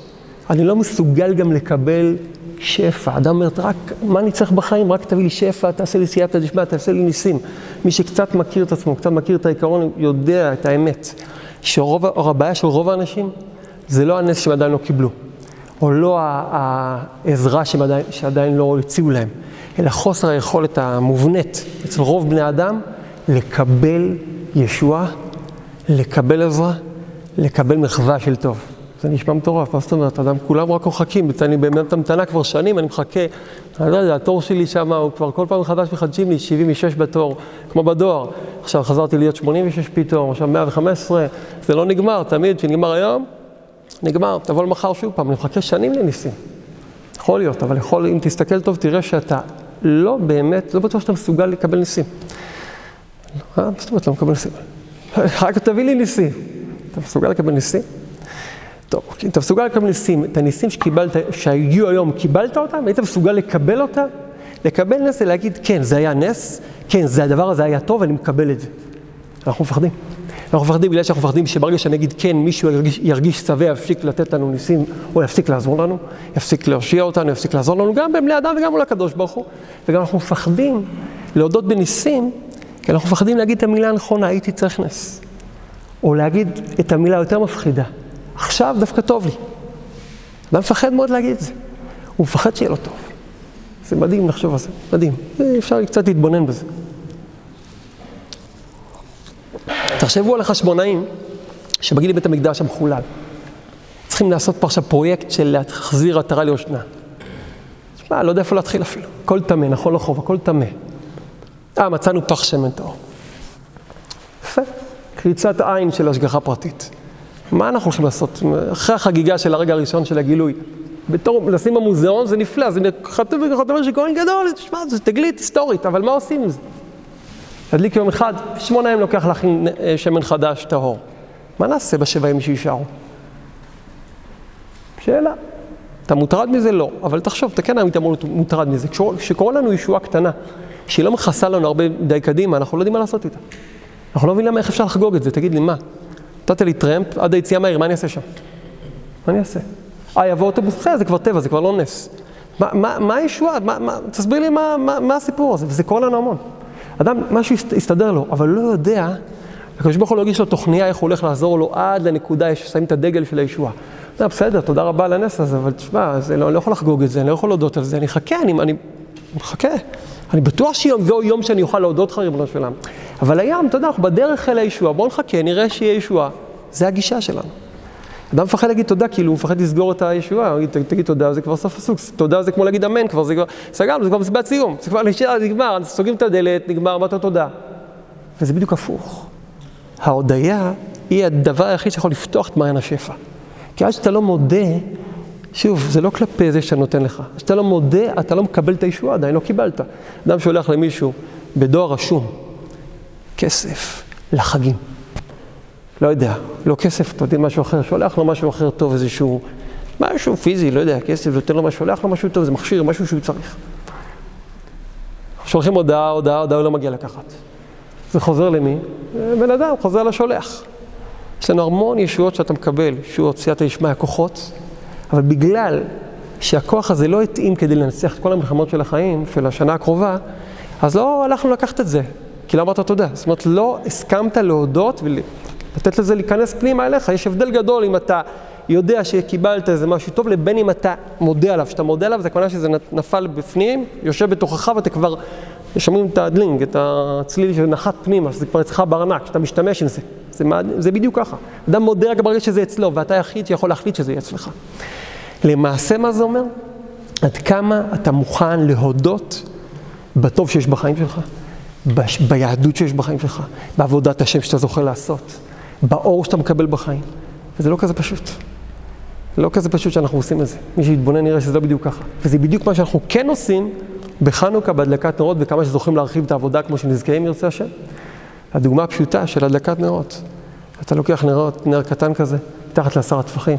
אני לא מסוגל גם לקבל שפע. אדם אומר, רק, מה אני צריך בחיים? רק תביא לי שפע, תעשה לי סייעתא דשמיא, תעשה לי ניסים. מי שקצת מכיר את עצמו, קצת מכיר את העיקרון, יודע את האמת. שרוב, או הבעיה של רוב האנשים, זה לא הנס שהם עדיין לא קיבלו, או לא העזרה שהם עדיין, שעדיין לא הציעו להם. אלא חוסר היכולת המובנית אצל רוב בני אדם לקבל ישועה, לקבל עזרה, לקבל מחווה של טוב. זה נשמע מטורף, מה זאת אומרת? אדם, כולם רק מחכים, אני באמת המתנה כבר שנים, אני מחכה, אני לא יודע, התור שלי שם, הוא כבר כל פעם מחדש מחדשים לי, 76 בתור, כמו בדואר. עכשיו חזרתי להיות 86 פתאום, עכשיו 115, זה לא נגמר, תמיד, כשנגמר היום, נגמר, תבוא למחר שוב פעם, אני מחכה שנים לניסים. יכול להיות, אבל יכול, אם תסתכל טוב, תראה שאתה לא באמת, לא בטוח שאתה מסוגל לקבל ניסים. אה, מה זאת אומרת לא מקבל ניסים? רק תביא לי ניסים. אתה מסוגל לקבל ניסים? טוב, אוקיי, אתה מסוגל לקבל ניסים, את הניסים שקיבלת, שהגיעו היום, קיבלת אותם? היית מסוגל לקבל אותם? לקבל נס זה להגיד, כן, זה היה נס, כן, זה הדבר הזה היה טוב, אני מקבל את זה. אנחנו מפחדים. אנחנו מפחדים בגלל שאנחנו מפחדים שברגע שאני אגיד כן, מישהו ירגיש, שבע, יפסיק לתת לנו ניסים, או יפסיק לעזור לנו, יפסיק להושיע אותנו, יפסיק לעזור לנו, גם בבני אדם וגם מול הקדוש ברוך הוא. וגם אנחנו מפחדים להודות בניסים, כי אנחנו מפחדים להגיד את המילה הנכונה, הייתי צריך נס. או להגיד את המילה היותר מפחידה, עכשיו דווקא טוב לי. אדם מפחד מאוד להגיד את זה. הוא מפחד שיהיה לו טוב. זה מדהים לחשוב על זה, מדהים. אפשר קצת להתבונן בזה. תחשבו על החשבונאים שבגיל בית המקדש המחולל. צריכים לעשות פה עכשיו פרויקט של להחזיר עטרה ליושנה. תשמע, לא יודע איפה להתחיל אפילו. הכל טמא, נכון לחוב, הכל טמא. אה, מצאנו פח שמן טהור. יפה. קריצת עין של השגחה פרטית. מה אנחנו הולכים לעשות? אחרי החגיגה של הרגע הראשון של הגילוי. בתור, לשים במוזיאון זה נפלא, זה חתום וחתום של כהן גדול, תשמע, זה תגלית היסטורית, אבל מה עושים עם זה? תדליק יום אחד, שמונה ימים לוקח להכין שמן חדש, טהור. מה נעשה בשבע ימים שישארו? שאלה. אתה מוטרד מזה? לא. אבל תחשוב, אתה כן היית מוטרד מזה. כשקורה לנו ישועה קטנה, שהיא לא מכסה לנו הרבה די קדימה, אנחנו לא יודעים מה לעשות איתה. אנחנו לא מבינים איך אפשר לחגוג את זה, תגיד לי, מה? נתת לי טרמפ עד היציאה מהעיר, מה אני אעשה שם? מה אני אעשה? אה, יבוא אוטובוס, בסדר, זה כבר טבע, זה כבר לא נס. מה, הישועה? תסביר לי מה, מה, מה הסיפור הזה, וזה קורה לנו המון. אדם, משהו יסתדר לו, אבל לא יודע, הקדוש ברוך הוא לא יגיש לו תוכניה איך הוא הולך לעזור לו עד לנקודה ששמים את הדגל של הישועה. זה בסדר, תודה רבה על הנס הזה, אבל תשמע, לא, אני לא יכול לחגוג את זה, אני לא יכול להודות על זה, אני אחכה, אני, אני מחכה. אני בטוח שיבוא יום שאני אוכל להודות לך, ריבונו של עולם. אבל היום, אתה יודע, אנחנו בדרך אל הישועה, בואו נחכה, נראה שיהיה ישועה. זה הגישה שלנו. אדם מפחד להגיד תודה, כאילו הוא מפחד לסגור את הישועה, הוא יגיד, תגיד תודה, זה כבר סוף הסוג, תודה זה כמו להגיד אמן, כבר זה כבר, סגרנו, זה כבר מסיבת סיום, זה כבר נשאר, נגמר, סוגרים את הדלת, נגמר, אמרת תודה. וזה בדיוק הפוך. ההודיה היא הדבר היחיד שיכול לפתוח את מעיין השפע. כי עד שאתה לא מודה, שוב, זה לא כלפי זה שאתה נותן לך. כשאתה לא מודה, אתה לא מקבל את הישועה, עדיין לא קיבלת. אדם שולח למישהו בדואר רשום, כסף לחגים. לא יודע, לא כסף, יודע, משהו אחר, שולח לו משהו אחר טוב, איזשהו, משהו פיזי, לא יודע, כסף, נותן לו משהו, שולח לו משהו טוב, זה מכשיר, משהו שהוא צריך. שולחים הודעה, הודעה, הודעה, הוא לא מגיע לקחת. זה חוזר למי? בן אדם, חוזר לשולח. יש לנו המון ישועות שאתה מקבל, ישועות סייעתא דשמיא, הכוחות, אבל בגלל שהכוח הזה לא התאים כדי לנצח את כל המלחמות של החיים, של השנה הקרובה, אז לא הלכנו לקחת את זה, כי לא אמרת תודה. זאת אומרת, לא הסכמת להודות ולתת לזה להיכנס פנימה אליך. יש הבדל גדול אם אתה יודע שקיבלת איזה משהו טוב, לבין אם אתה מודה עליו. כשאתה מודה עליו, זה הכוונה שזה נפל בפנים, יושב בתוכך ואתה כבר, שומעים את הדלינג, את הצליל שנחת פנימה, שזה כבר אצלך בארנק, שאתה משתמש עם זה. זה, זה בדיוק ככה. אדם מודה רק ברגע שזה אצלו, ואתה היחיד שיכול להחליט שזה יהיה אצלך. למעשה מה זה אומר? עד כמה אתה מוכן להודות בטוב שיש בחיים שלך. ביהדות שיש בחיים שלך, בעבודת השם שאתה זוכה לעשות, באור שאתה מקבל בחיים. וזה לא כזה פשוט. זה לא כזה פשוט שאנחנו עושים את זה. מי שיתבונן נראה שזה לא בדיוק ככה. וזה בדיוק מה שאנחנו כן עושים בחנוכה, בהדלקת נרות, וכמה שזוכים להרחיב את העבודה כמו שנזכה אם ירצה השם. הדוגמה הפשוטה של הדלקת נרות. אתה לוקח נרות, נר קטן כזה, מתחת לעשר הטפחים.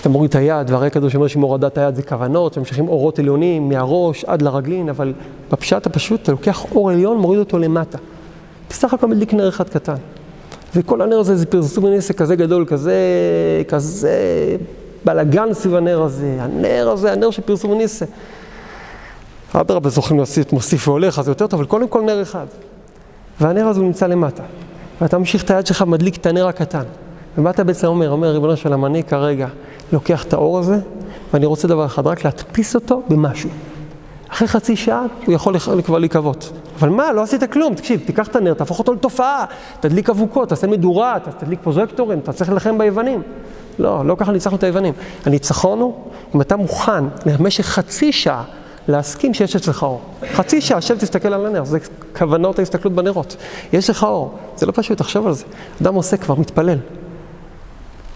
אתה מוריד את היד, והרי הקדוש אומר שמורדת היד זה כוונות, שממשיכים אורות עליונים מהראש עד לרגלין, אבל בפשט הפשוט אתה לוקח אור עליון, מוריד אותו למטה. בסך הכל מדליק נר אחד קטן. וכל הנר הזה זה פרסום נסק כזה גדול, כזה, כזה בלאגן סביב הנר הזה. הנר הזה, הנר של פרסום ניסה. אדרבה, זוכים להוסיף, מוסיף והולך, אז זה יותר טוב, אבל קודם כל נר אחד. והנר הזה הוא נמצא למטה. ואתה ממשיך את היד שלך, מדליק את הנר הקטן. ומה אתה בעצם אומר? אומר, ריבונו של אני כרגע לוקח את האור הזה, ואני רוצה דבר אחד, רק להדפיס אותו במשהו. אחרי חצי שעה הוא יכול כבר להיקוות. אבל מה, לא עשית כלום, תקשיב, תיקח את הנר, תהפוך אותו לתופעה, תדליק אבוקות, תעשה מדורה, תדליק פרוז'קטורים, אתה צריך להילחם ביוונים. לא, לא ככה ניצחנו את היוונים. הניצחון הוא, אם אתה מוכן למשך חצי שעה להסכים שיש אצלך אור. חצי שעה, שב תסתכל על הנר, זה כוונות ההסתכלות בנרות. יש לך אור, זה לא פשוט, תחשוב על זה. אדם עושה כבר, מתפלל.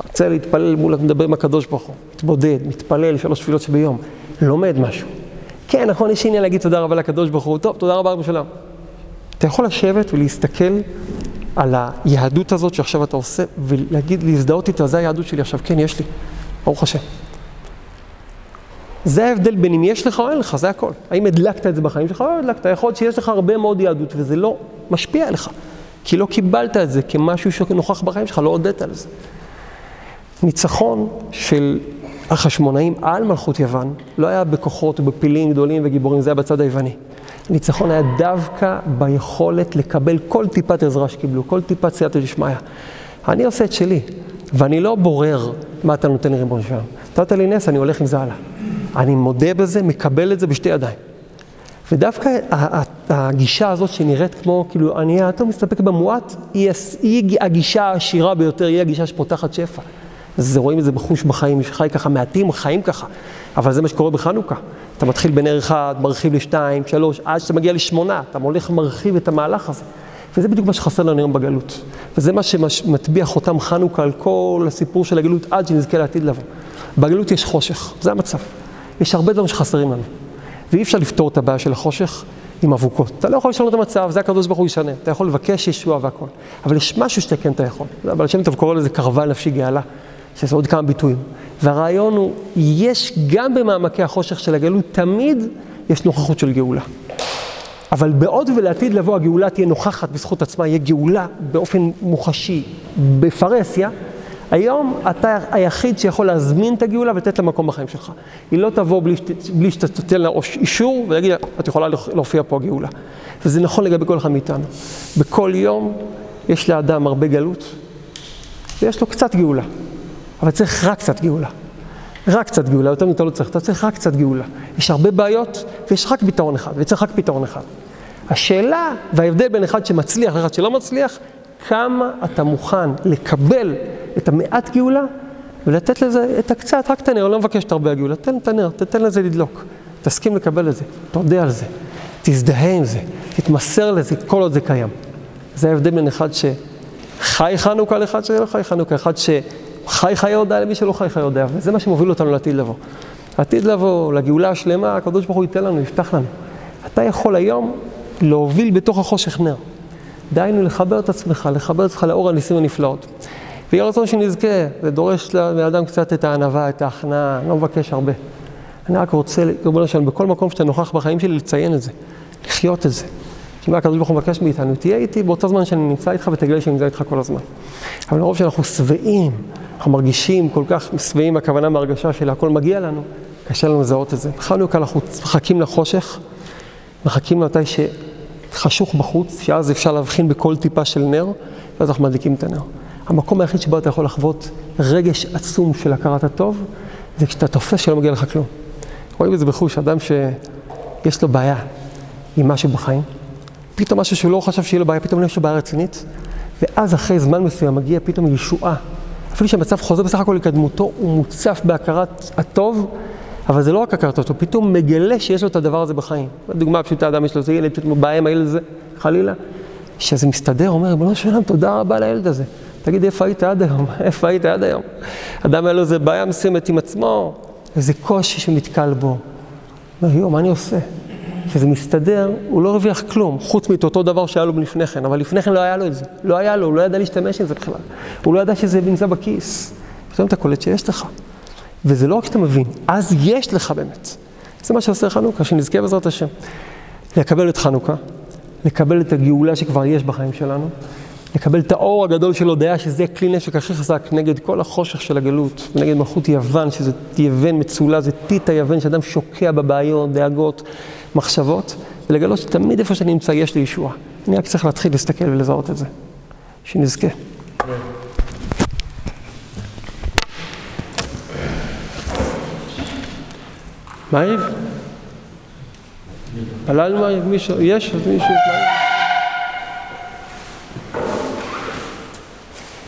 רוצה להתפלל מול, מדבר עם הקדוש ברוך הוא, מתבודד, מתפלל שלוש תפילות שביום, לומד משהו. כן, נכון, יש עניין להגיד תודה רבה לקדוש ברוך הוא, טוב, תודה רבה רבי שלום. אתה יכול לשבת ולהסתכל על היהדות הזאת שעכשיו אתה עושה, ולהגיד, להזדהות איתה, זה היהדות שלי עכשיו, כן, יש לי, ברוך השם. זה ההבדל בין אם יש לך או אין לך, זה הכל. האם הדלקת את זה בחיים שלך או לא הדלקת? יכול להיות שיש לך הרבה מאוד יהדות וזה לא משפיע עליך, כי לא קיבלת את זה כמשהו שנוכח בחיים שלך, לא הודית על זה. ניצחון של החשמונאים על מלכות יוון לא היה בכוחות ובפילים גדולים וגיבורים, זה היה בצד היווני. הניצחון היה דווקא ביכולת לקבל כל טיפת עזרה שקיבלו, כל טיפת סייעתא דשמיא. אני עושה את שלי, ואני לא בורר מה אתה נותן לי ריבון שלם. נתת לי נס, אני הולך עם זה הלאה. אני מודה בזה, מקבל את זה בשתי ידיים. ודווקא הגישה הזאת שנראית כמו, כאילו, אני אתה מסתפק במועט, היא הגישה העשירה ביותר, היא הגישה שפותחת שפע. זה רואים את זה בחוש בחיים, מי שחי ככה, מעטים חיים ככה, אבל זה מה שקורה בחנוכה. אתה מתחיל בנר אחד, מרחיב לשתיים, שלוש, עד שאתה מגיע לשמונה, אתה הולך ומרחיב את המהלך הזה. וזה בדיוק מה שחסר לנו היום בגלות. וזה מה שמטביע חותם חנוכה על כל הסיפור של הגלות עד שנזכה לעתיד לבוא. בגלות יש חושך, זה המצב. יש הרבה דברים שחסרים לנו. ואי אפשר לפתור את הבעיה של החושך עם אבוקות. אתה לא יכול לשנות את המצב, זה הקדוש ברוך הוא ישנה. אתה יכול לבקש ישועה והכל. אבל יש משהו שאתה כן אתה יכול. אבל השם טוב קורא לזה קרבה נפשי גאלה, שזה עוד כמה ביטויים. והרעיון הוא, יש גם במעמקי החושך של הגלות, תמיד יש נוכחות של גאולה. אבל בעוד ולעתיד לבוא הגאולה תהיה נוכחת בזכות עצמה, יהיה גאולה באופן מוחשי, בפרהסיה, היום אתה היחיד שיכול להזמין את הגאולה ולתת לה מקום בחיים שלך. היא לא תבוא בלי, שאתה תתן לה אישור ולהגיד, את יכולה להופיע פה הגאולה. וזה נכון לגבי כל אחד מאיתנו. בכל יום יש לאדם הרבה גלות, ויש לו קצת גאולה. אבל צריך רק קצת גאולה. רק קצת גאולה, יותר מזה לא צריך, אתה צריך רק קצת גאולה. יש הרבה בעיות ויש רק פתרון אחד, וצריך רק פתרון אחד. השאלה וההבדל בין אחד שמצליח לאחד שלא מצליח, כמה אתה מוכן לקבל את המעט גאולה ולתת לזה את הקצת, רק את הנר, לא מבקש את הרבה הגאולה, תן את הנר, תתן לזה לדלוק. תסכים לקבל את זה, תודה על זה, תזדהה עם זה, תתמסר לזה כל עוד זה קיים. זה ההבדל בין אחד שחי חנוכה לאחד שלא חי חנוכה, אחד שחי חיי הודעה למי שלא חי חיי הודעה, וזה מה שמוביל אותנו לעתיד לבוא. לעתיד לבוא, לגאולה השלמה, הקדוש ברוך הוא ייתן לנו, יפתח לנו. אתה יכול היום להוביל בתוך החושך נר. דהיינו לחבר את עצמך, לחבר את עצמך לאור הניסים הנפלאות. ויהיה רצון שנזכה, זה דורש לאדם קצת את הענווה, את ההכנעה, אני לא מבקש הרבה. אני רק רוצה, ריבונו בכל מקום שאתה נוכח בחיים שלי, לציין את זה, לחיות את זה. מה הקדוש ברוך הוא מבקש מאיתנו, תהיה איתי באותו זמן שאני נמצא איתך ותגלה שאני נמצא איתך כל הזמן. אבל לרוב שאנחנו שבעים, אנחנו מרגישים כל כך שבעים, הכוונה מהרגשה של הכל מגיע לנו, קשה לנו לזהות את זה. חנוכה אנחנו מחכים לחושך, מחכים למתי שחשוך בחוץ, שאז אפשר להבחין בכל טיפה של נר, ואז אנחנו מדליקים את הנר. המקום היחיד שבו אתה יכול לחוות רגש עצום של הכרת הטוב, זה כשאתה תופס שלא מגיע לך כלום. רואים את זה בחוש, אדם שיש לו בעיה עם משהו בחיים, פתאום משהו שהוא לא חשב שיהיה לו בעיה, פתאום יש לו בעיה רצינית, ואז אחרי זמן מסוים מגיע פתאום ישועה. אפילו שהמצב חוזר בסך הכל לקדמותו, הוא מוצף בהכרת הטוב, אבל זה לא רק הכרת הטוב, פתאום מגלה שיש לו את הדבר הזה בחיים. דוגמה פשוטה, אדם יש לו איזה ילד, פתאום בעיה עם הילד הזה, חלילה. כשזה מסתדר, אומר, ריבונו של עולם, תודה רבה לילד הזה. תגיד, איפה היית עד היום? איפה היית עד היום? אדם היה לו איזה בעיה מסוימת עם עצמו, איזה קושי שנתקל בו. אומר, יואו, מה אני עושה? כשזה מסתדר, הוא לא הרוויח כלום, חוץ מאת אותו דבר שהיה לו לפני כן, אבל לפני כן לא היה לו את זה. לא היה לו, הוא לא ידע להשתמש עם זה בכלל. הוא לא ידע שזה נמצא בכיס. פתאום אתה קולט שיש לך. וזה לא רק שאתה מבין, אז יש לך באמת. זה מה שעושה חנוכה, שנזכה בעזרת השם. לקבל את חנוכה, לקבל את הגאולה שכבר יש בחיים שלנו, לקבל את האור הגדול של הודיה, שזה כלי נשק הכי חזק נגד כל החושך של הגלות, נגד מלכות יוון, שזה יוון מצולה, זה טיט היוון, שאדם שוקע בבעיות, דאגות, מחשבות, ולגלות שתמיד איפה שאני נמצא יש לי ישועה. אני רק צריך להתחיל להסתכל ולזהות את זה. שנזכה. מה יריב? פלל מה, מישהו, יש? אז מישהו...